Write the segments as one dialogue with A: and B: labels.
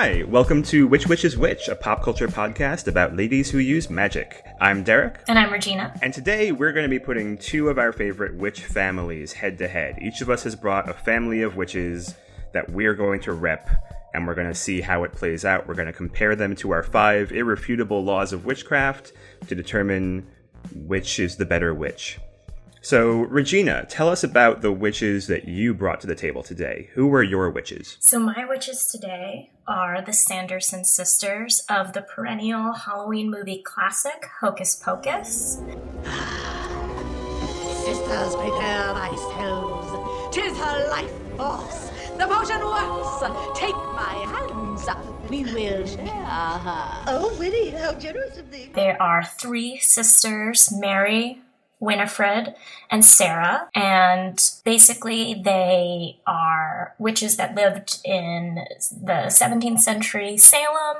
A: Hi, welcome to Which Witch is Which, a pop culture podcast about ladies who use magic. I'm Derek.
B: And I'm Regina.
A: And today we're going to be putting two of our favorite witch families head to head. Each of us has brought a family of witches that we're going to rep, and we're going to see how it plays out. We're going to compare them to our five irrefutable laws of witchcraft to determine which is the better witch. So, Regina, tell us about the witches that you brought to the table today. Who were your witches?
B: So, my witches today are the Sanderson sisters of the perennial Halloween movie classic, Hocus Pocus.
C: Sisters, prepare thyselves. Tis her life force. The potion works. Take my hands. We will share her.
D: Oh, Winnie, how generous of thee.
B: There are three sisters Mary, Winifred and Sarah. And basically, they are witches that lived in the 17th century Salem.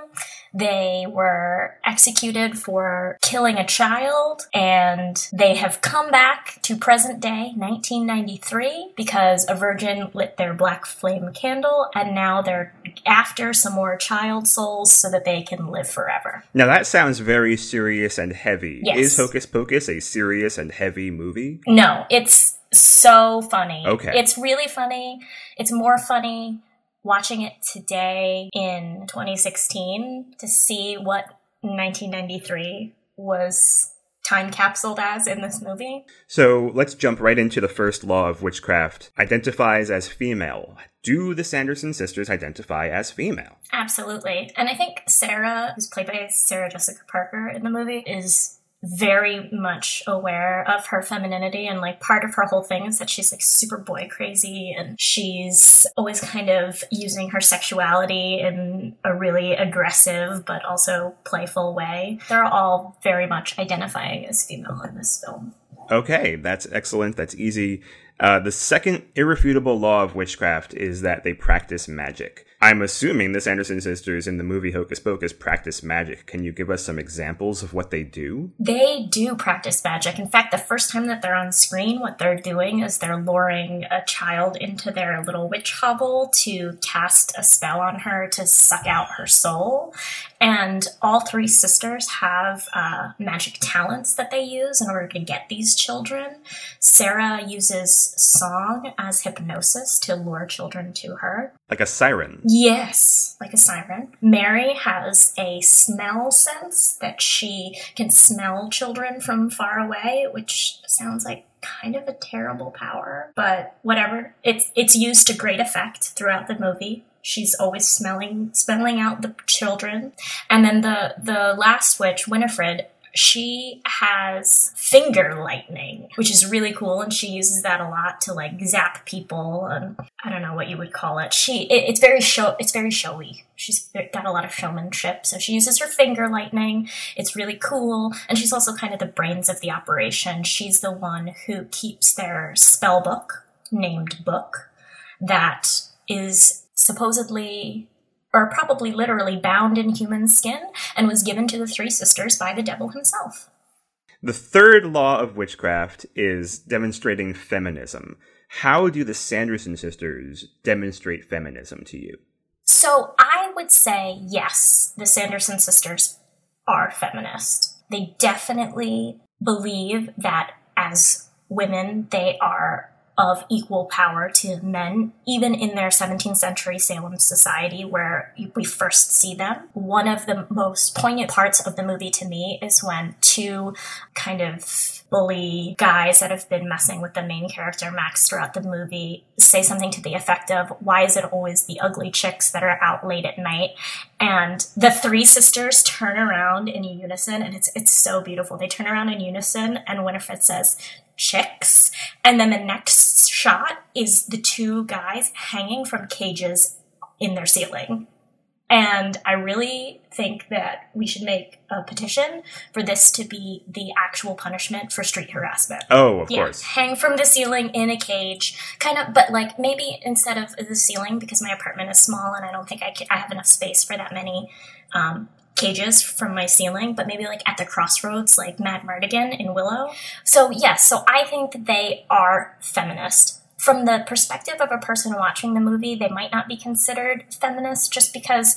B: They were executed for killing a child, and they have come back to present day 1993 because a virgin lit their black flame candle, and now they're after some more child souls so that they can live forever.
A: Now, that sounds very serious and heavy.
B: Yes.
A: Is Hocus Pocus a serious and heavy movie?
B: No, it's so funny.
A: Okay.
B: It's really funny. It's more funny watching it today in 2016 to see what 1993 was time capsuled as in this movie.
A: So let's jump right into the first law of witchcraft identifies as female. Do the Sanderson sisters identify as female?
B: Absolutely. And I think Sarah, who's played by Sarah Jessica Parker in the movie, is very much aware of her femininity and like part of her whole thing is that she's like super boy crazy and she's always kind of using her sexuality in a really aggressive but also playful way. They're all very much identifying as female in this film.
A: Okay, that's excellent. That's easy. Uh, the second irrefutable law of witchcraft is that they practice magic. I'm assuming the Sanderson sisters in the movie Hocus Pocus practice magic. Can you give us some examples of what they do?
B: They do practice magic. In fact, the first time that they're on screen, what they're doing is they're luring a child into their little witch hovel to cast a spell on her to suck out her soul. And all three sisters have uh, magic talents that they use in order to get these children. Sarah uses song as hypnosis to lure children to her.
A: Like a siren.
B: Yes, like a siren. Mary has a smell sense that she can smell children from far away, which sounds like kind of a terrible power, but whatever. It's it's used to great effect throughout the movie. She's always smelling smelling out the children. And then the the last witch, Winifred, she has finger lightning, which is really cool, and she uses that a lot to like zap people. And I don't know what you would call it. She it, it's very show it's very showy. She's got a lot of showmanship, so she uses her finger lightning. It's really cool, and she's also kind of the brains of the operation. She's the one who keeps their spell book named Book that is supposedly or probably literally bound in human skin and was given to the three sisters by the devil himself.
A: The third law of witchcraft is demonstrating feminism. How do the Sanderson sisters demonstrate feminism to you?
B: So I would say yes, the Sanderson sisters are feminist. They definitely believe that as women, they are of equal power to men, even in their 17th century Salem society where we first see them. One of the most poignant parts of the movie to me is when two kind of bully guys that have been messing with the main character, Max, throughout the movie say something to the effect of, Why is it always the ugly chicks that are out late at night? And the three sisters turn around in unison, and it's, it's so beautiful. They turn around in unison, and Winifred says, chicks. And then the next shot is the two guys hanging from cages in their ceiling. And I really think that we should make a petition for this to be the actual punishment for street harassment.
A: Oh, of
B: Yeah,
A: course.
B: hang from the ceiling in a cage, kind of, but like maybe instead of the ceiling, because my apartment is small and I don't think I, ca- I have enough space for that many um, cages from my ceiling, but maybe like at the crossroads, like Madmartigan in Willow. So yes, so I think that they are feminist. from the perspective of a person watching the movie, they might not be considered feminist just because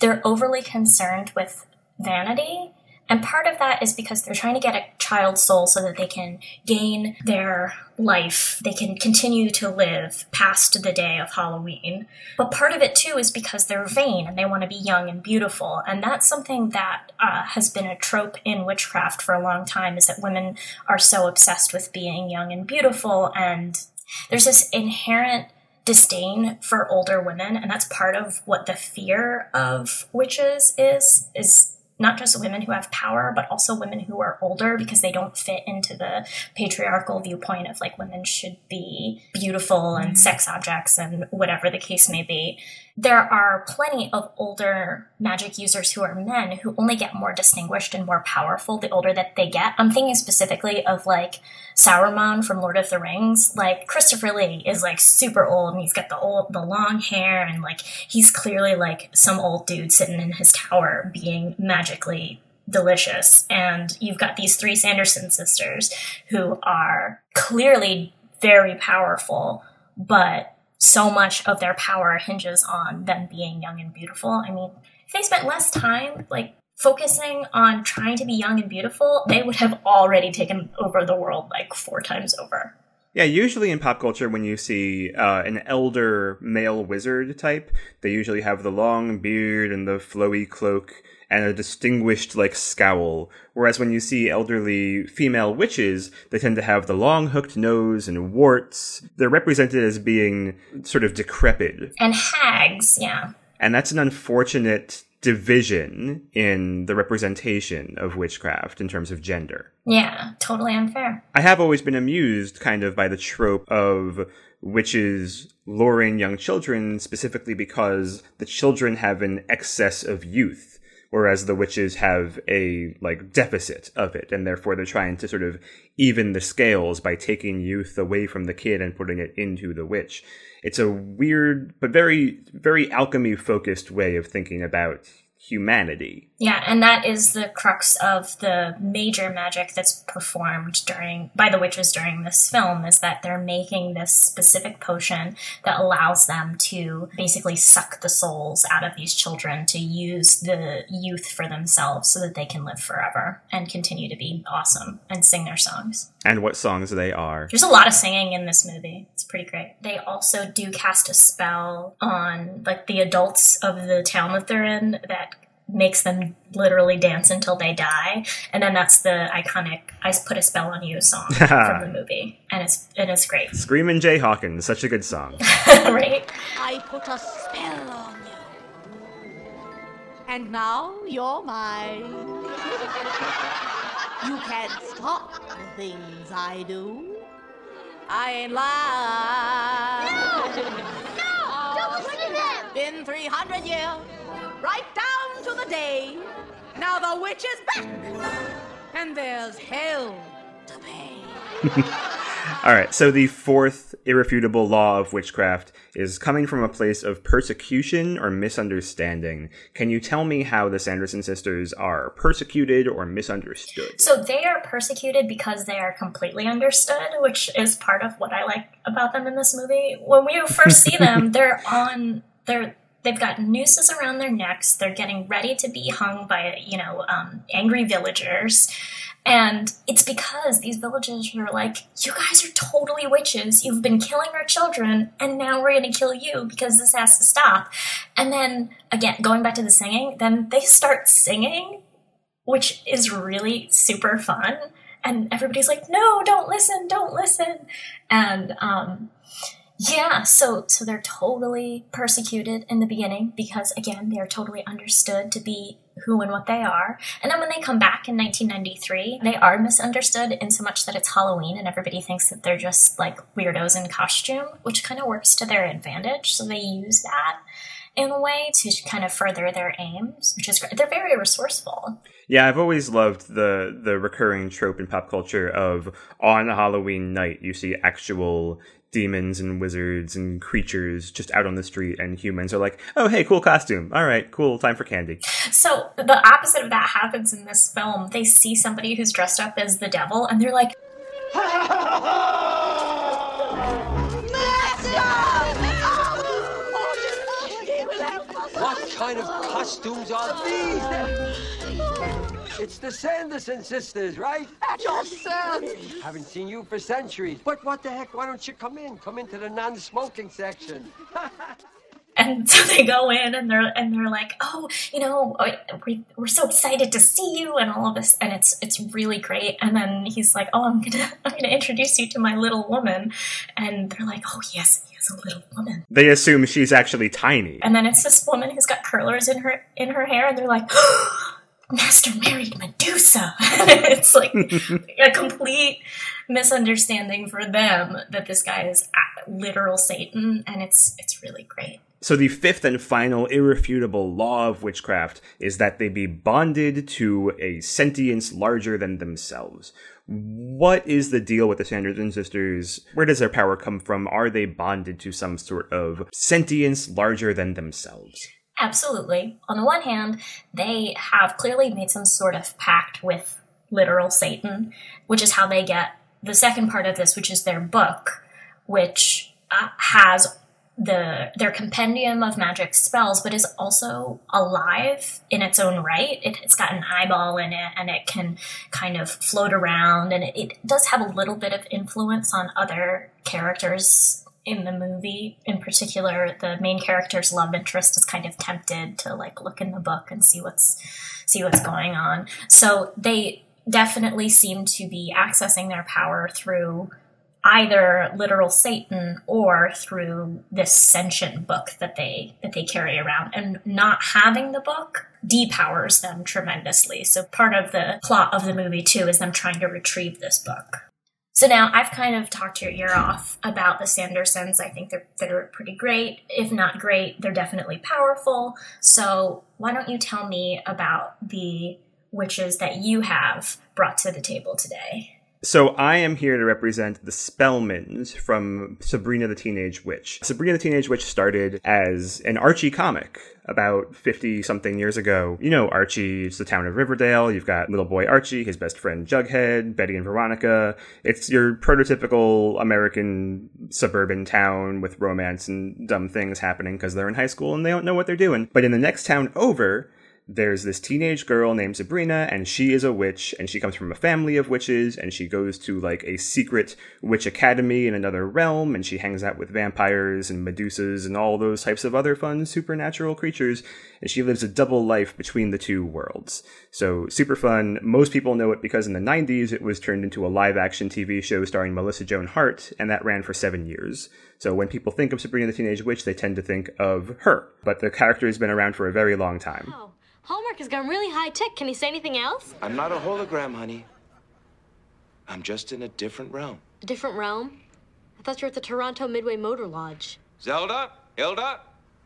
B: they're overly concerned with vanity and part of that is because they're trying to get a child's soul so that they can gain their life. They can continue to live past the day of Halloween. But part of it too is because they're vain and they want to be young and beautiful. And that's something that uh, has been a trope in witchcraft for a long time is that women are so obsessed with being young and beautiful. And there's this inherent disdain for older women. And that's part of what the fear of witches is, is not just women who have power, but also women who are older because they don't fit into the patriarchal viewpoint of like women should be beautiful and sex objects and whatever the case may be there are plenty of older magic users who are men who only get more distinguished and more powerful the older that they get. I'm thinking specifically of like Sauron from Lord of the Rings. Like Christopher Lee is like super old and he's got the old the long hair and like he's clearly like some old dude sitting in his tower being magically delicious. And you've got these three Sanderson sisters who are clearly very powerful, but so much of their power hinges on them being young and beautiful. I mean, if they spent less time like focusing on trying to be young and beautiful, they would have already taken over the world like four times over.
A: Yeah, usually in pop culture, when you see uh, an elder male wizard type, they usually have the long beard and the flowy cloak and a distinguished like scowl. Whereas when you see elderly female witches, they tend to have the long hooked nose and warts. They're represented as being sort of decrepit.
B: And hags, yeah.
A: And that's an unfortunate division in the representation of witchcraft in terms of gender.
B: Yeah, totally unfair.
A: I have always been amused kind of by the trope of witches luring young children specifically because the children have an excess of youth whereas the witches have a like deficit of it and therefore they're trying to sort of even the scales by taking youth away from the kid and putting it into the witch. It's a weird but very very alchemy focused way of thinking about humanity.
B: Yeah, and that is the crux of the major magic that's performed during by the witches during this film is that they're making this specific potion that allows them to basically suck the souls out of these children to use the youth for themselves so that they can live forever and continue to be awesome and sing their songs.
A: And what songs they are.
B: There's a lot of singing in this movie. It's pretty great. They also do cast a spell on like the adults of the town that they're in that makes them literally dance until they die. And then that's the iconic I Put a Spell on You song from the movie. And it's and it's great.
A: Screamin' Jay Hawkins, such a good song.
B: right?
C: I put a spell on you. And now you're mine. You can't stop the things I do. I ain't lying.
D: No! Don't listen to them!
C: Been 300 years, right down to the day. Now the witch is back, and there's hell to pay.
A: All right, so the fourth irrefutable law of witchcraft is coming from a place of persecution or misunderstanding. Can you tell me how the Sanderson sisters are persecuted or misunderstood?
B: So they are persecuted because they are completely understood, which is part of what I like about them in this movie. When we first see them, they're on they're They've got nooses around their necks. They're getting ready to be hung by, you know, um, angry villagers. And it's because these villagers are like, you guys are totally witches. You've been killing our children, and now we're going to kill you because this has to stop. And then, again, going back to the singing, then they start singing, which is really super fun. And everybody's like, no, don't listen, don't listen. And, um, yeah, so so they're totally persecuted in the beginning because again, they're totally understood to be who and what they are. And then when they come back in 1993, they are misunderstood in so much that it's Halloween and everybody thinks that they're just like weirdos in costume, which kind of works to their advantage. So they use that in a way to kind of further their aims, which is great. They're very resourceful.
A: Yeah, I've always loved the the recurring trope in pop culture of on Halloween night you see actual demons and wizards and creatures just out on the street and humans are like oh hey cool costume. All right cool time for candy.
B: So the opposite of that happens in this film. They see somebody who's dressed up as the devil and they're like what
E: kind of costumes are these they're- It's the Sanderson sisters, right?
C: At your service.
E: Haven't seen you for centuries. But what the heck? Why don't you come in? Come into the non-smoking section.
B: And so they go in and they're and they're like, oh, you know, oh, we, we're so excited to see you and all of this, and it's it's really great. And then he's like, oh, I'm gonna I'm gonna introduce you to my little woman, and they're like, oh yes, he has a little woman.
A: They assume she's actually tiny.
B: And then it's this woman who's got curlers in her in her hair, and they're like, oh, Master married Medusa. it's like a complete misunderstanding for them that this guy is literal Satan, and it's it's really great.
A: So the fifth and final irrefutable law of witchcraft is that they be bonded to a sentience larger than themselves. What is the deal with the Sanderson sisters? Where does their power come from? Are they bonded to some sort of sentience larger than themselves?
B: Absolutely. On the one hand, they have clearly made some sort of pact with literal Satan, which is how they get the second part of this, which is their book, which uh, has the their compendium of magic spells, but is also alive in its own right. It, it's got an eyeball in it, and it can kind of float around, and it, it does have a little bit of influence on other characters in the movie. In particular, the main character's love interest is kind of tempted to like look in the book and see what's see what's going on. So they definitely seem to be accessing their power through either literal Satan or through this sentient book that they that they carry around. And not having the book depowers them tremendously. So part of the plot of the movie too is them trying to retrieve this book. So now I've kind of talked your ear off about the Sandersons. I think they're they're pretty great. If not great, they're definitely powerful. So why don't you tell me about the witches that you have brought to the table today?
A: So I am here to represent the Spellmans from Sabrina the Teenage Witch. Sabrina the Teenage Witch started as an Archie comic about 50 something years ago. You know Archie, it's the town of Riverdale. You've got little boy Archie, his best friend Jughead, Betty and Veronica. It's your prototypical American suburban town with romance and dumb things happening because they're in high school and they don't know what they're doing. But in the next town over, there's this teenage girl named Sabrina, and she is a witch, and she comes from a family of witches, and she goes to like a secret witch academy in another realm, and she hangs out with vampires and medusas and all those types of other fun supernatural creatures, and she lives a double life between the two worlds. So super fun. Most people know it because in the 90s it was turned into a live action TV show starring Melissa Joan Hart, and that ran for seven years. So when people think of Sabrina the Teenage Witch, they tend to think of her. But the character has been around for a very long time.
F: Hallmark has gone really high tech. Can he say anything else?
G: I'm not a hologram, honey. I'm just in a different realm.
F: A different realm? I thought you were at the Toronto Midway Motor Lodge.
G: Zelda? Hilda?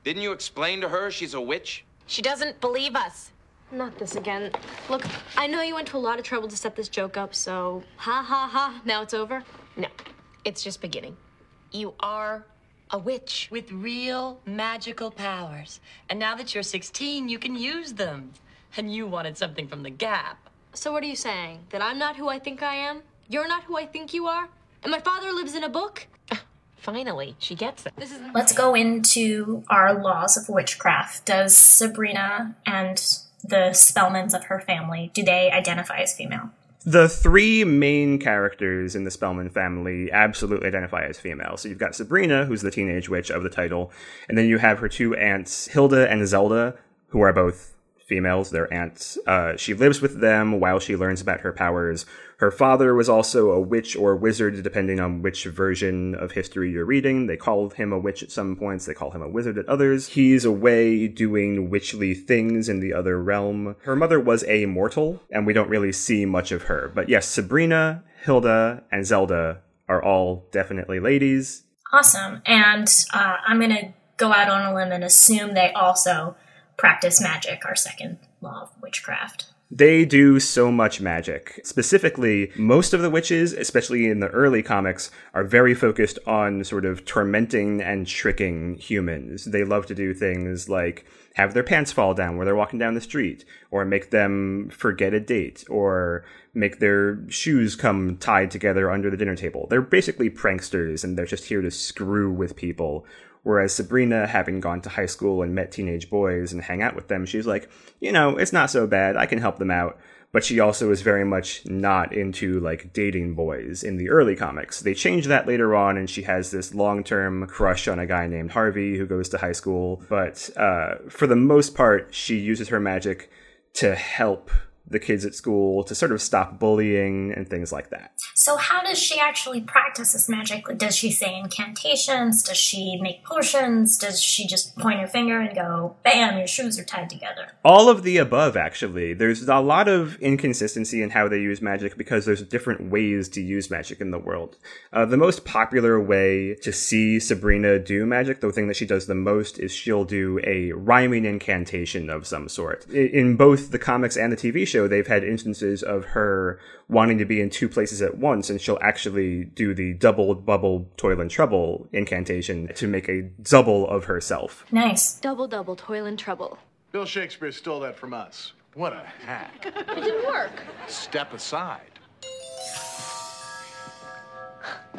G: Didn't you explain to her she's a witch?
H: She doesn't believe us.
F: Not this again. Look, I know you went to a lot of trouble to set this joke up, so ha ha ha, now it's over.
H: No, it's just beginning. You are a witch.
I: with real magical powers. And now that you're 16, you can use them. And you wanted something from the Gap.
F: So what are you saying? That I'm not who I think I am? You're not who I think you are? And my father lives in a book?
H: Finally, she gets it.
F: This is
B: Let's go into our laws of witchcraft. Does Sabrina and the Spellmans of her family, do they identify as female?
A: The three main characters in the Spellman family absolutely identify as female. So you've got Sabrina, who's the teenage witch of the title, and then you have her two aunts, Hilda and Zelda, who are both females. They're aunts. Uh, she lives with them while she learns about her powers. Her father was also a witch or wizard, depending on which version of history you're reading. They call him a witch at some points, they call him a wizard at others. He's away doing witchly things in the other realm. Her mother was a mortal, and we don't really see much of her. But yes, Sabrina, Hilda, and Zelda are all definitely ladies.
B: Awesome. And uh, I'm going to go out on a limb and assume they also practice magic, our second law of witchcraft.
A: They do so much magic. Specifically, most of the witches, especially in the early comics, are very focused on sort of tormenting and tricking humans. They love to do things like have their pants fall down where they're walking down the street, or make them forget a date, or make their shoes come tied together under the dinner table. They're basically pranksters and they're just here to screw with people Whereas Sabrina, having gone to high school and met teenage boys and hang out with them, she's like, you know, it's not so bad. I can help them out. But she also is very much not into like dating boys in the early comics. They change that later on, and she has this long term crush on a guy named Harvey who goes to high school. But uh, for the most part, she uses her magic to help the kids at school to sort of stop bullying and things like that.
B: So, how does she actually practice this magic? Does she say incantations? Does she make potions? Does she just point her finger and go, bam, your shoes are tied together?
A: All of the above, actually. There's a lot of inconsistency in how they use magic because there's different ways to use magic in the world. Uh, the most popular way to see Sabrina do magic, the thing that she does the most, is she'll do a rhyming incantation of some sort. In both the comics and the TV show, they've had instances of her wanting to be in two places at once, and she'll actually do the double bubble toil and trouble incantation to make a double of herself.
B: Nice.
F: Double, double, toil and trouble.
J: Bill Shakespeare stole that from us. What a hack.
F: It didn't work.
J: Step aside.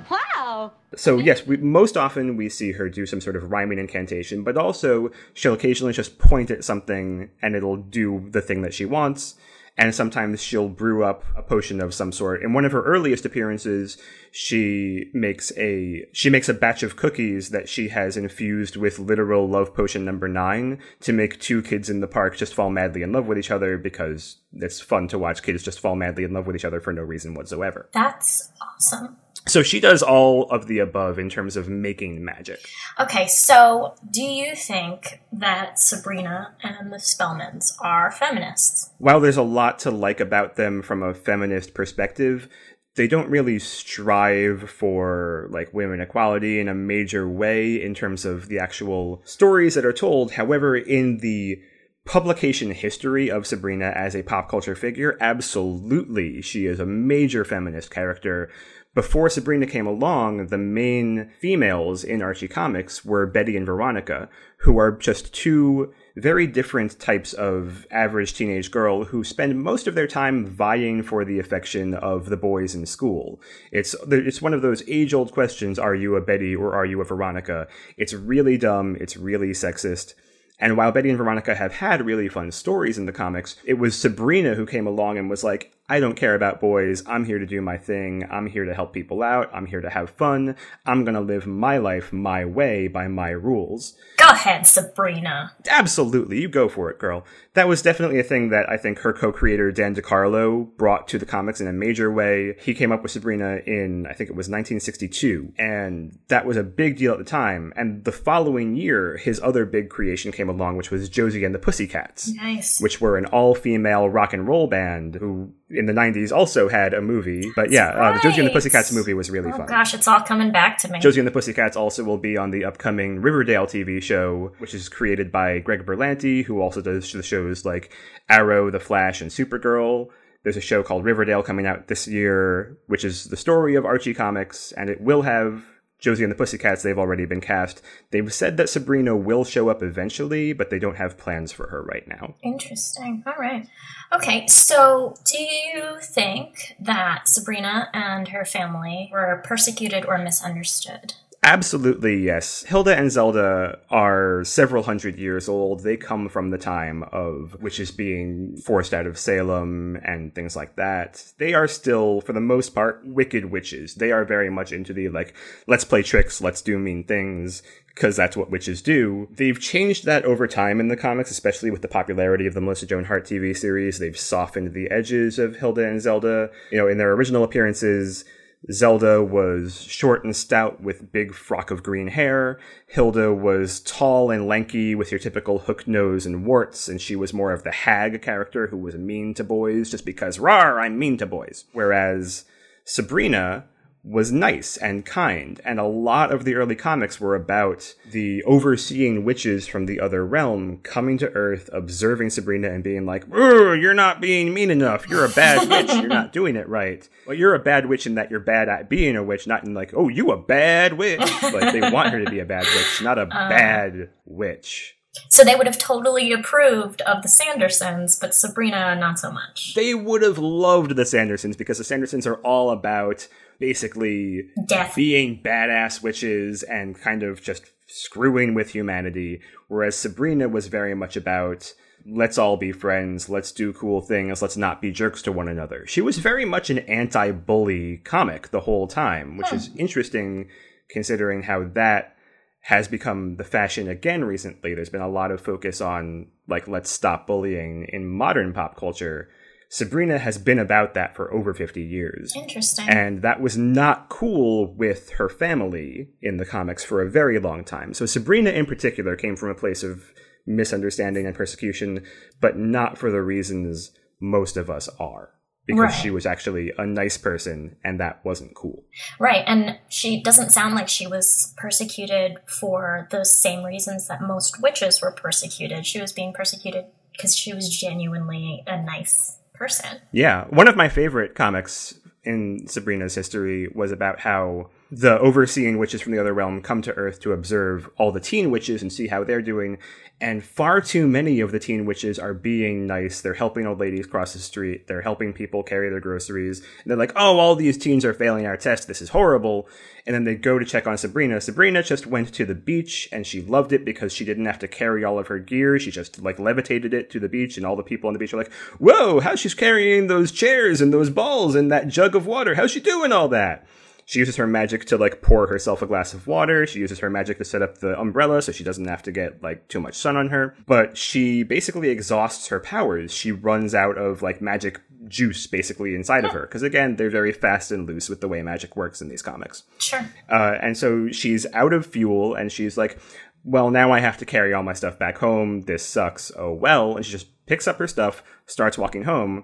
F: Wow.
A: So yes, we, most often we see her do some sort of rhyming incantation, but also she'll occasionally just point at something and it'll do the thing that she wants. And sometimes she'll brew up a potion of some sort. In one of her earliest appearances, she makes a she makes a batch of cookies that she has infused with literal love potion number nine to make two kids in the park just fall madly in love with each other because it's fun to watch kids just fall madly in love with each other for no reason whatsoever.
B: That's awesome.
A: So she does all of the above in terms of making magic.
B: Okay, so do you think that Sabrina and the Spellmans are feminists?
A: While there's a lot to like about them from a feminist perspective, they don't really strive for like women equality in a major way in terms of the actual stories that are told. However, in the publication history of Sabrina as a pop culture figure, absolutely, she is a major feminist character before Sabrina came along, the main females in Archie Comics were Betty and Veronica, who are just two very different types of average teenage girl who spend most of their time vying for the affection of the boys in school. It's it's one of those age old questions: Are you a Betty or are you a Veronica? It's really dumb. It's really sexist. And while Betty and Veronica have had really fun stories in the comics, it was Sabrina who came along and was like, I don't care about boys. I'm here to do my thing. I'm here to help people out. I'm here to have fun. I'm going to live my life my way by my rules.
B: Go ahead, Sabrina.
A: Absolutely. You go for it, girl. That was definitely a thing that I think her co creator, Dan DeCarlo, brought to the comics in a major way. He came up with Sabrina in, I think it was 1962, and that was a big deal at the time. And the following year, his other big creation came along, which was Josie and the Pussycats.
B: Nice.
A: Which were an all female rock and roll band who in the 90s also had a movie. But yeah, uh, the Josie and the Pussycats movie was really
B: oh,
A: fun.
B: gosh, it's all coming back to me.
A: Josie and the Pussycats also will be on the upcoming Riverdale TV show, which is created by Greg Berlanti, who also does the shows like Arrow, The Flash, and Supergirl. There's a show called Riverdale coming out this year, which is the story of Archie Comics, and it will have Josie and the Pussycats, they've already been cast. They've said that Sabrina will show up eventually, but they don't have plans for her right now.
B: Interesting. All right. Okay, so do you think that Sabrina and her family were persecuted or misunderstood?
A: Absolutely, yes. Hilda and Zelda are several hundred years old. They come from the time of witches being forced out of Salem and things like that. They are still, for the most part, wicked witches. They are very much into the, like, let's play tricks, let's do mean things, because that's what witches do. They've changed that over time in the comics, especially with the popularity of the Melissa Joan Hart TV series. They've softened the edges of Hilda and Zelda. You know, in their original appearances, Zelda was short and stout with big frock of green hair. Hilda was tall and lanky with your typical hook nose and warts, and she was more of the hag character who was mean to boys just because, rar, I'm mean to boys. Whereas Sabrina was nice and kind, and a lot of the early comics were about the overseeing witches from the other realm coming to Earth, observing Sabrina, and being like, "You're not being mean enough. You're a bad witch. You're not doing it right. Well, you're a bad witch in that you're bad at being a witch, not in like, oh, you a bad witch. Like they want her to be a bad witch, not a uh. bad witch."
B: So they would have totally approved of the Sandersons, but Sabrina not so much.
A: They would have loved the Sandersons because the Sandersons are all about basically
B: Death.
A: being badass witches and kind of just screwing with humanity, whereas Sabrina was very much about let's all be friends, let's do cool things, let's not be jerks to one another. She was very much an anti bully comic the whole time, which hmm. is interesting considering how that has become the fashion again recently. There's been a lot of focus on, like, let's stop bullying in modern pop culture. Sabrina has been about that for over 50 years.
B: Interesting.
A: And that was not cool with her family in the comics for a very long time. So Sabrina in particular came from a place of misunderstanding and persecution, but not for the reasons most of us are. Because
B: Right.
A: she was actually a nice person and that wasn't cool.
B: Right, and she doesn't sound like she was persecuted for the same reasons that most witches were persecuted. She was being persecuted because she was genuinely a nice person.
A: Yeah, one of my favorite comics in Sabrina's history was about how the overseeing witches from the other realm come to Earth to observe all the teen witches and see how they're doing. And far too many of the teen witches are being nice. They're helping old ladies cross the street. They're helping people carry their groceries. And they're like, oh, all these teens are failing our test. This is horrible. And then they go to check on Sabrina. Sabrina just went to the beach and she loved it because she didn't have to carry all of her gear. She just like levitated it to the beach and all the people on the beach are like, whoa, how she's carrying those chairs and those balls and that jug of water. How's she doing all that? She uses her magic to like pour herself a glass of water. She uses her magic to set up the umbrella so she doesn't have to get like too much sun on her. But she basically exhausts her powers. She runs out of like magic juice basically inside of her. Because again, they're very fast and loose with the way magic works in these comics.
B: Sure.
A: Uh, and so she's out of fuel and she's like, well, now I have to carry all my stuff back home. This sucks. Oh, well. And she just picks up her stuff, starts walking home,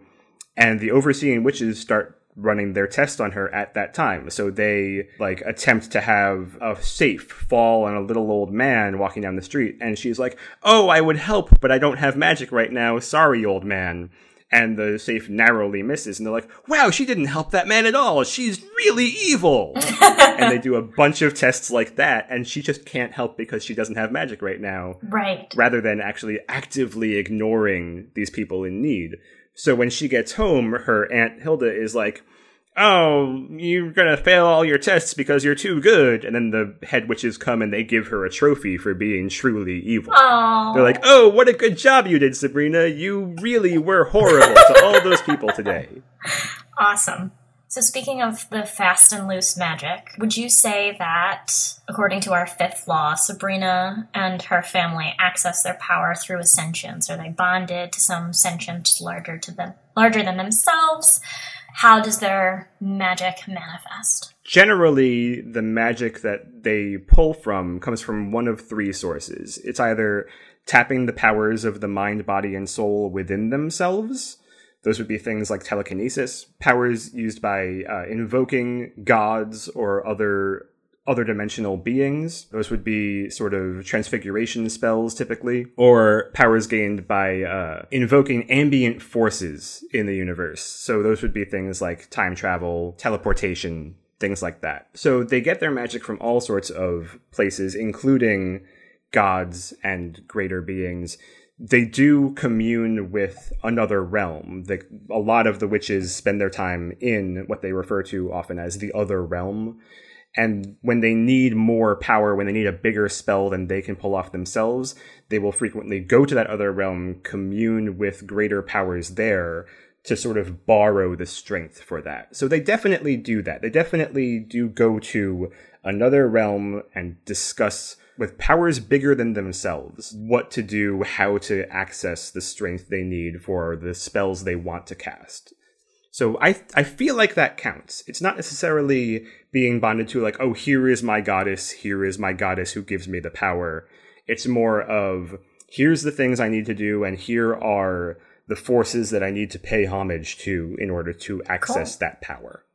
A: and the overseeing witches start running their test on her at that time. So they like attempt to have a safe fall on a little old man walking down the street. And she's like, Oh, I would help, but I don't have magic right now. Sorry, old man. And the safe narrowly misses. And they're like, Wow, she didn't help that man at all. She's really evil. and they do a bunch of tests like that. And she just can't help because she doesn't have magic right now
B: Right.
A: rather than actually actively ignoring these people in need. So when she gets home, her aunt Hilda is like, "Oh, you're gonna fail all your tests because you're too good." And then the head witches come and they give her a trophy for being truly evil.
B: Oh.
A: They're like, "Oh, what a good job you did, Sabrina! You really were horrible to all those people today."
B: Awesome. So, speaking of the fast and loose magic, would you say that, according to our fifth law, Sabrina and her family access their power through ascensions? Are they bonded to some sentient larger to them, larger than themselves? How does their magic manifest?
A: generally the magic that they pull from comes from one of three sources. It's either tapping the powers of the mind, body, and soul within themselves. Those would be things like telekinesis, powers used by uh, invoking gods or other other dimensional beings. Those would be sort of transfiguration spells typically, or powers gained by uh, invoking ambient forces in the universe. So those would be things like time travel, teleportation, things like that. So they get their magic from all sorts of places, including gods and greater beings. They do commune with another realm. The, a lot of the witches spend their time in what they refer to often as the other realm. And when they need more power, when they need a bigger spell than they can pull off themselves, they will frequently go to that other realm, commune with greater powers there to sort of borrow the strength for that. So they definitely do that. They definitely do go to another realm and discuss with powers bigger than themselves what to do, how to access the strength they need for the spells they want to cast. So I I feel like that counts. It's not necessarily being bonded to like, oh, here is my goddess, here is my goddess who gives me the power. It's more of here's the things I need to do, and here are the forces that I need to pay homage to in order to access
B: Cool.
A: that power.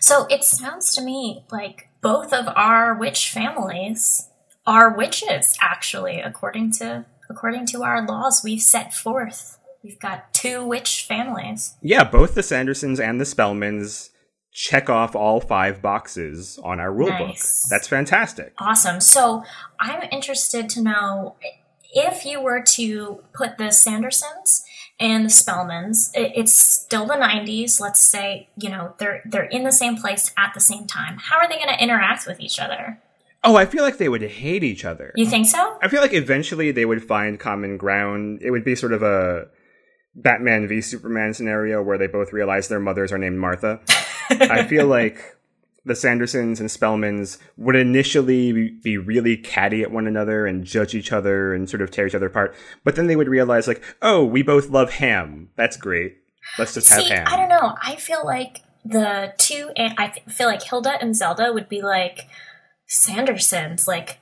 B: So it sounds to me like both of our witch families are witches, actually, according to according to our laws we've set forth. We've got two witch families.
A: Yeah, both the Sandersons and the Spellmans check off all five boxes on our rulebook.
B: Nice.
A: That's fantastic.
B: Awesome. So I'm interested to know if you were to put the Sandersons and the Spellmans, it's still the 90s. Let's say, you know, they're they're in the same place at the same time. How are they going to interact with each other?
A: Oh, I feel like they would hate each other.
B: You think so?
A: I feel like eventually they would find common ground. It would be sort of a Batman v Superman scenario where they both realize their mothers are named Martha. I feel like the Sandersons and Spellmans would initially be really catty at one another and judge each other and sort of tear each other apart. But then they would realize, like, oh, we both love ham. That's great. Let's just have ham.
B: I don't know. I feel like the two, and I feel like Hilda and Zelda would be like Sandersons, like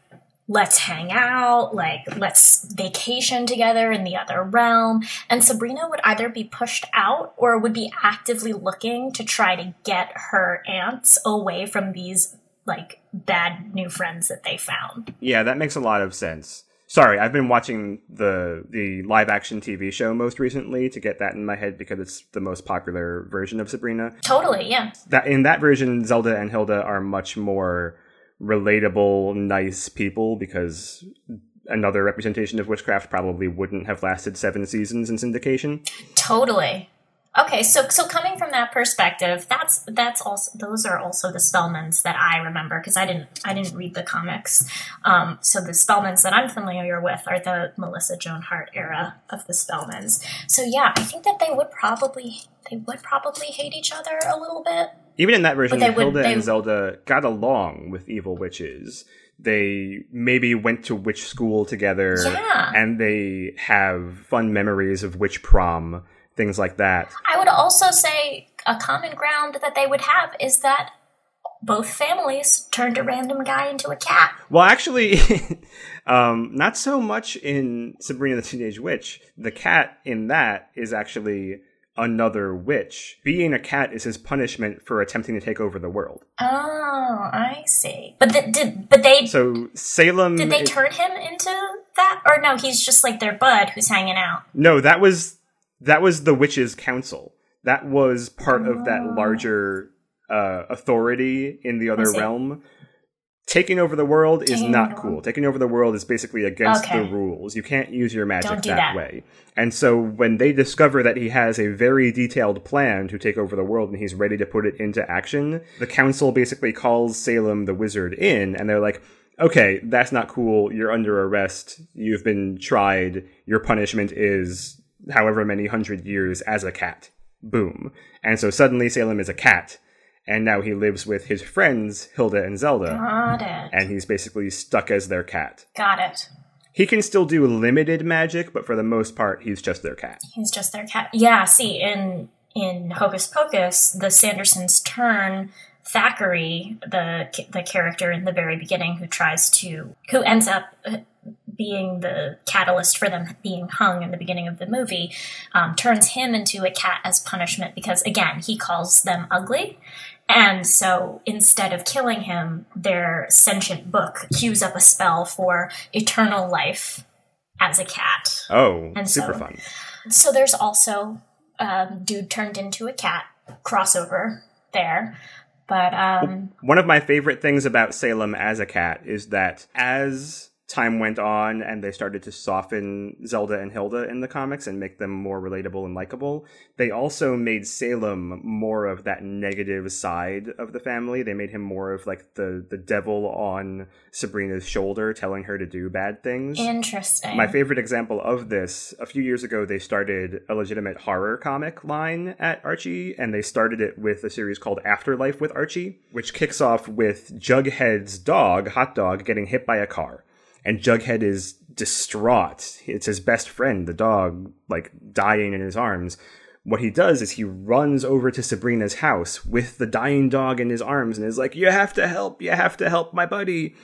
B: let's hang out, like let's vacation together in the other realm. And Sabrina would either be pushed out or would be actively looking to try to get her aunts away from these like bad new friends that they found.
A: Yeah, that makes a lot of sense. Sorry, I've been watching the the live action TV show most recently to get that in my head because it's the most popular version of Sabrina.
B: Totally, yeah.
A: That in that version, Zelda and Hilda are much more relatable, nice people because another representation of witchcraft probably wouldn't have lasted seven seasons in syndication.
B: Totally. Okay, so so coming from that perspective, that's that's also those are also the Spellmans that I remember because I didn't I didn't read the comics. Um, so the Spellmans that I'm familiar with are the Melissa Joan Hart era of the Spellmans. So yeah, I think that they would probably they would probably hate each other a little bit.
A: Even in that version,
B: they would-
A: and Zelda got along with evil witches. They maybe went to witch school together,
B: Yeah.
A: and they have fun memories of witch prom, things like that.
B: I would also say a common ground that they would have is that both families turned a random guy into a cat.
A: Well, actually, um, not so much in Sabrina the Teenage Witch. The cat in that is actually another witch. Being a cat is his punishment for attempting to take over the world.
B: Oh, I see. But th- did but they
A: So Salem.
B: did they
A: is-
B: turn him into that or no? He's just like their bud who's hanging out.
A: No, that was that was the witches' council. That was part of that larger uh, authority in the other realm. Taking over the world is not cool. Taking over the world is basically against
B: Okay.
A: the rules. You can't use your magic that,
B: that.
A: way. And so when they discover that he has a very detailed plan to take over the world and he's ready to put it into action, the council basically calls Salem the wizard in and they're like, okay, that's not cool. You're under arrest. You've been tried. Your punishment is however many hundred years as a cat. Boom. And so suddenly Salem is a cat. And now he lives with his friends, Hilda and Zelda.
B: Got it.
A: And he's basically stuck as their cat.
B: Got it.
A: He can still do limited magic, but for the most part, he's just their cat.
B: He's just their cat. Yeah. See, in in Hocus Pocus, the Sandersons turn Thackery, the the character in the very beginning, who tries to who ends up uh, being the catalyst for them being hung in the beginning of the movie, um, turns him into a cat as punishment because again he calls them ugly. And so instead of killing him, their sentient book cues up a spell for eternal life as a cat.
A: Oh,
B: And
A: super
B: so-
A: fun.
B: So there's also um, dude turned into a cat crossover there, but um,
A: One of my favorite things about Salem as a cat is that as time went on and they started to soften Zelda and Hilda in the comics and make them more relatable and likable, they also made Salem more of that negative side of the family. They made him more of like the the devil on Sabrina's shoulder telling her to do bad things.
B: interesting.
A: My favorite example of this, a few years ago, they started a legitimate horror comic line at Archie, and they started it with a series called Afterlife with Archie, which kicks off with Jughead's dog, Hot Dog, getting hit by a car. And Jughead is distraught. It's his best friend, the dog, like dying in his arms. What he does is he runs over to Sabrina's house with the dying dog in his arms and is like, You have to help, you have to help my buddy.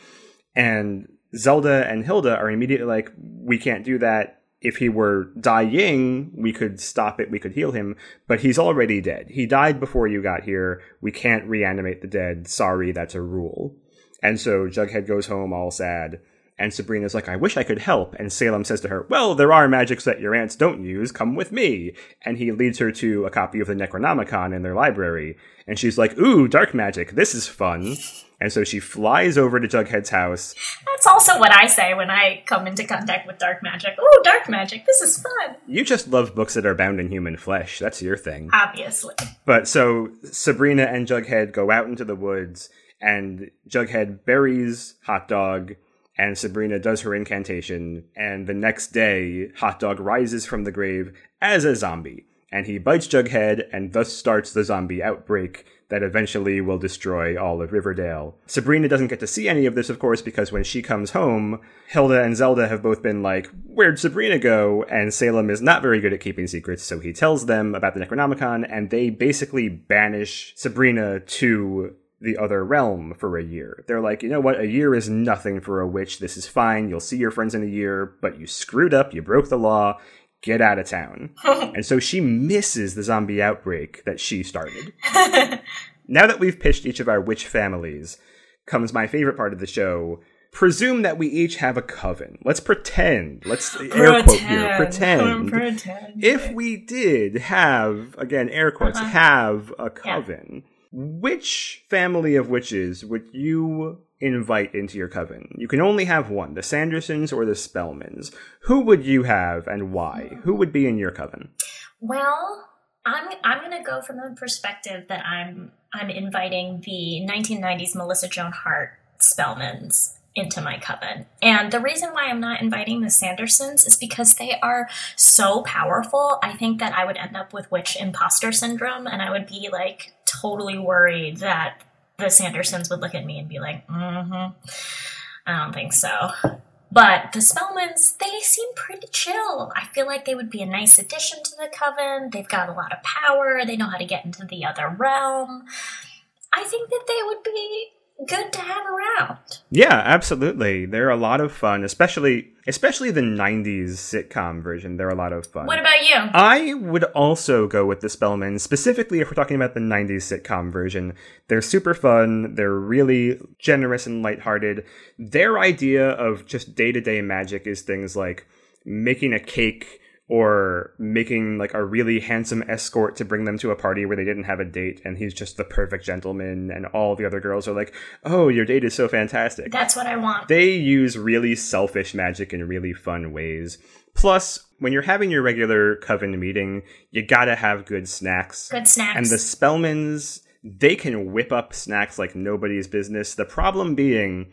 A: And Zelda and Hilda are immediately like, we can't do that. If he were dying, we could stop it, we could heal him, but he's already dead. He died before you got here. We can't reanimate the dead. Sorry, that's a rule. And so Jughead goes home all sad. And Sabrina's like, I wish I could help. And Salem says to her, Well, there are magics that your aunts don't use. Come with me. And he leads her to a copy of the Necronomicon in their library. And she's like, Ooh, dark magic. This is fun. And so she flies over to Jughead's house.
B: That's also what I say when I come into contact with dark magic. Oh, dark magic! This is fun.
A: You just love books that are bound in human flesh. That's your thing.
B: Obviously,
A: But so Sabrina and Jughead go out into the woods, and Jughead buries Hot Dog, and Sabrina does her incantation, and the next day, Hot Dog rises from the grave as a zombie, and he bites Jughead, and thus starts the zombie outbreak that eventually will destroy all of Riverdale. Sabrina doesn't get to see any of this, of course, because when she comes home, Hilda and Zelda have both been like, Where'd Sabrina go? And Salem is not very good at keeping secrets, so he tells them about the Necronomicon, and they basically banish Sabrina to the other realm for a year. They're like, you know what? A year is nothing for a witch. This is fine. You'll see your friends in a year, but you screwed up. You broke the law. Get out of town. and so she misses the zombie outbreak that she started. now that we've pitched each of our witch families, comes my favorite part of the show. Presume that we each have a coven. Let's pretend. Let's air quote here. Pretend.
B: Pretend.
A: If we did have, again, air quotes,
B: Uh-huh.
A: have a coven, which family of witches would you invite into your coven? You can only have one the Sandersons or the Spellmans. Who would you have and why? Who would be in your coven?
B: Well, I'm I'm gonna go from the perspective that I'm I'm inviting the 1990s Melissa Joan Hart Spellmans into my coven. And the reason why I'm not inviting the Sandersons is because they are so powerful. I think that I would end up with witch imposter syndrome and I would be like totally worried that the Sandersons would look at me and be like, mm-hmm. I don't think so. But the Spellmans, they seem pretty chill. I feel like they would be a nice addition to the coven. They've got a lot of power. They know how to get into the other realm. I think that they would be good to have around.
A: Yeah, absolutely. They're a lot of fun, especially especially the 90s sitcom version. They're a lot of fun.
B: What about you?
A: I would also go with the spellman specifically if we're talking about the 90s sitcom version. They're super fun, they're really generous and lighthearted. Their idea of just day to day magic is things like making a cake or making like a really handsome escort to bring them to a party where they didn't have a date and he's just the perfect gentleman and all the other girls are like oh your date is so fantastic
B: That's what I want.
A: they use really selfish magic in really fun ways. Plus, when you're having your regular coven meeting, you gotta have good snacks.
B: Good snacks.
A: And the Spellmans, they can whip up snacks like nobody's business. The problem being,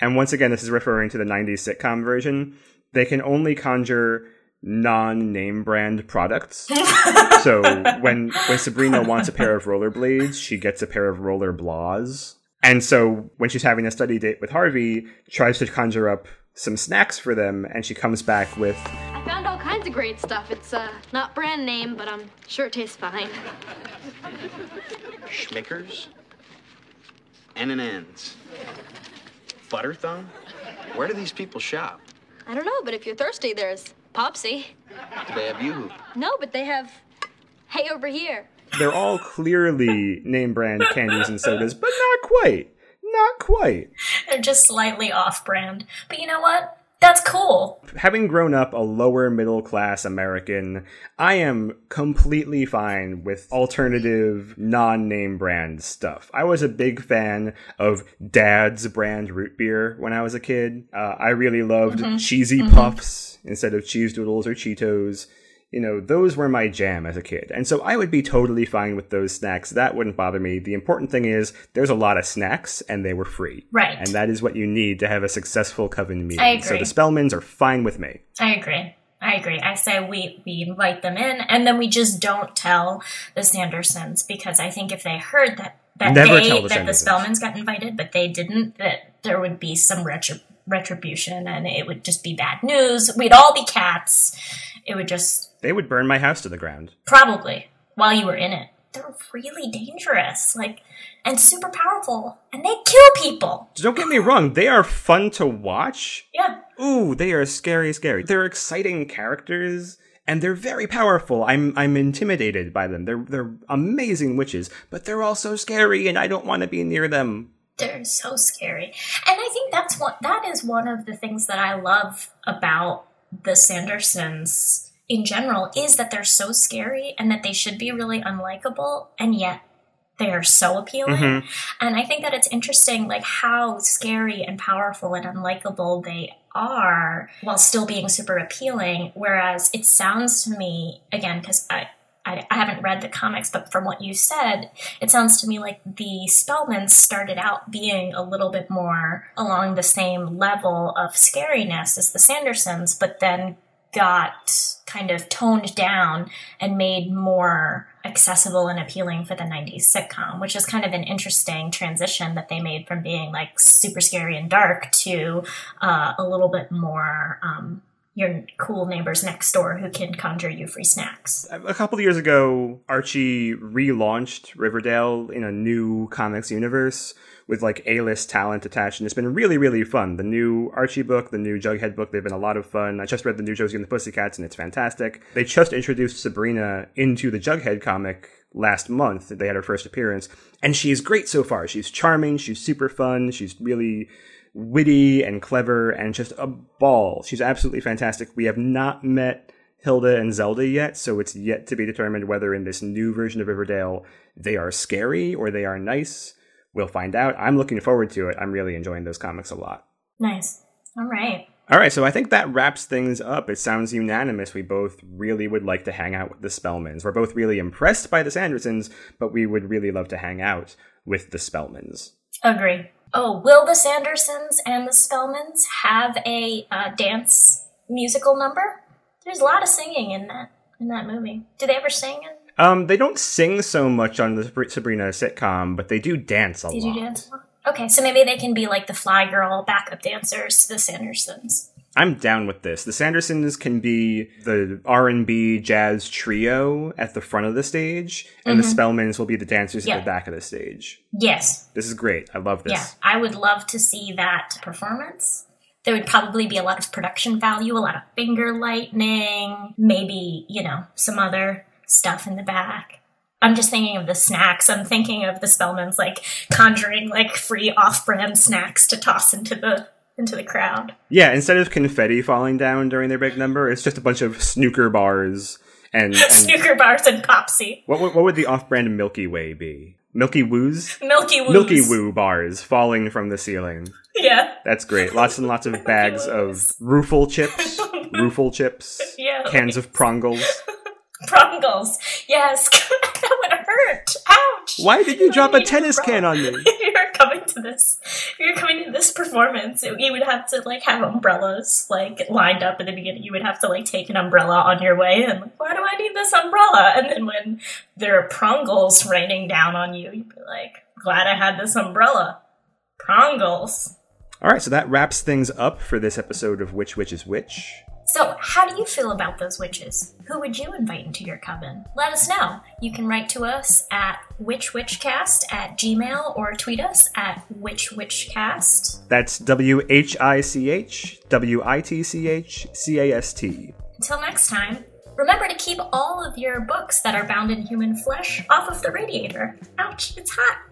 A: and once again, this is referring to the 90s sitcom version, they can only conjure non-name brand products. so when when Sabrina wants a pair of rollerblades, she gets a pair of roller blahs. And so when she's having a study date with Harvey, tries to conjure up some snacks for them, and she comes back with
F: I found all kinds of great stuff. It's uh, not brand name, but I'm sure it tastes fine.
K: Schmickers? N and N's. Butter thumb? Where do these people shop?
F: I don't know, but if you're thirsty, there's Popsy.
K: Do they have you?
F: No, but they have Hey over here.
A: they're all clearly name brand candies and sodas, but not quite. Not quite.
B: They're just slightly off brand. But you know what? That's cool.
A: Having grown up a lower middle class American, I am completely fine with alternative, non name brand stuff. I was a big fan of Dad's brand root beer when I was a kid. Uh, I really loved
B: Mhm,
A: cheesy
B: mhm.
A: puffs instead of cheese doodles or Cheetos. You know, those were my jam as a kid. And so I would be totally fine with those snacks. That wouldn't bother me. The important thing is there's a lot of snacks and they were free.
B: Right.
A: And that is what you need to have a successful coven meeting.
B: I
A: So the Spellmans are fine with me.
B: I agree. I agree. I say we we invite them in, and then we just don't tell the Sandersons because I think if they heard that that
A: Never
B: they
A: the
B: that the Spellmans got invited, but they didn't, that there would be some retri- retribution, and it would just be bad news. We'd all be cats. It would just
A: They would burn my house to the ground.
B: probably while you were in it. They're really dangerous, like and super powerful, and they kill people.
A: Don't get me wrong, they are fun to watch.
B: Yeah.
A: Ooh, they are scary, scary. They're exciting characters. And they're very powerful. I'm I'm intimidated by them. They're they're amazing witches, but they're also scary, and I don't want to be near them.
B: They're so scary. And i think that's what that is one of the things that i love about the sandersons in general is that they're so scary and that they should be really unlikable and yet they are so appealing.
A: Mhm.
B: and i think that it's interesting like how scary and powerful and unlikable they are while still being super appealing. Whereas it sounds to me again because i I, I haven't read the comics, but from what you said, it sounds to me like the Spellmans started out being a little bit more along the same level of scariness as the Sandersons, but then got kind of toned down and made more accessible and appealing for the 90s sitcom, which is kind of an interesting transition that they made from being like super scary and dark to uh, a little bit more um, your cool neighbors next door who can conjure you free snacks.
A: A couple of years ago, Archie relaunched Riverdale in a new comics universe with like A-list talent attached, and it's been really, really fun. The new Archie book, the new Jughead book, they've been a lot of fun. I just read the new Josie and the Pussycats, and it's fantastic. They just introduced Sabrina into the Jughead comic last month. They had her first appearance, and she's great so far. She's charming, she's super fun, she's really witty and clever, and just a ball. She's absolutely fantastic. We have not met Hilda and Zelda yet, so it's yet to be determined whether in this new version of Riverdale they are scary or they are nice we'll find out. I'm looking forward to it. I'm really enjoying those comics a lot.
B: Nice. All right.
A: All right, so I think that wraps things up. It sounds unanimous. We both really would like to hang out with the Spellmans. We're both really impressed by the Sandersons, but we would really love to hang out with the Spellmans.
B: Agree. Oh, will the Sandersons and the Spellmans have a uh, dance musical number? There's a lot of singing in that in that movie. Do they ever sing in
A: um, they don't sing so much on the Sabrina sitcom, but they do dance a
B: Did
A: lot.
B: you dance? Okay, so maybe they can be like the Fly Girl backup dancers to the Sandersons.
A: I'm down with this. The Sandersons can be the R&B jazz trio at the front of the stage, and
B: Mhm.
A: the Spellmans will be the dancers
B: Yeah.
A: at the back of the stage.
B: Yes.
A: This is great. I love this.
B: Yeah, I would love to see that performance. There would probably be a lot of production value, a lot of finger lightning, maybe, you know, some other stuff in the back. I'm just thinking of the snacks. I'm thinking of the Spellmans like conjuring like free off-brand snacks to toss into the into the crowd.
A: Yeah, instead of confetti falling down during their big number, it's just a bunch of snooker bars and, and
B: Snooker bars and Popsy.
A: what, would- what would the off-brand Milky Way be? Milky Woos?
B: Milky Woos.
A: Milky Woo bars falling from the ceiling.
B: Yeah.
A: That's great. Lots and lots of bags of Roofle chips, Roofle chips,
B: Yeah.
A: cans of Prongles.
B: Prongles. Yes. that would hurt. Ouch.
A: Why did you drop a tennis can on me?
B: Coming to this if you're coming to this performance you would have to like have umbrellas like lined up in the beginning. You would have to like take an umbrella on your way and like why do i need this umbrella? And then when there are prongles raining down on you you'd be like glad i had this umbrella. Prongles.
A: All right, so that wraps things up for this episode of Which Witch is Which.
B: So how do you feel about those witches who would you invite into your coven let us know you can write to us at witchwitchcast at gmail or tweet us at witchwitchcast
A: That's W H I C H W I T C H C A S T.
B: Until next time, remember to keep all of your books that are bound in human flesh off of the radiator. Ouch, it's hot.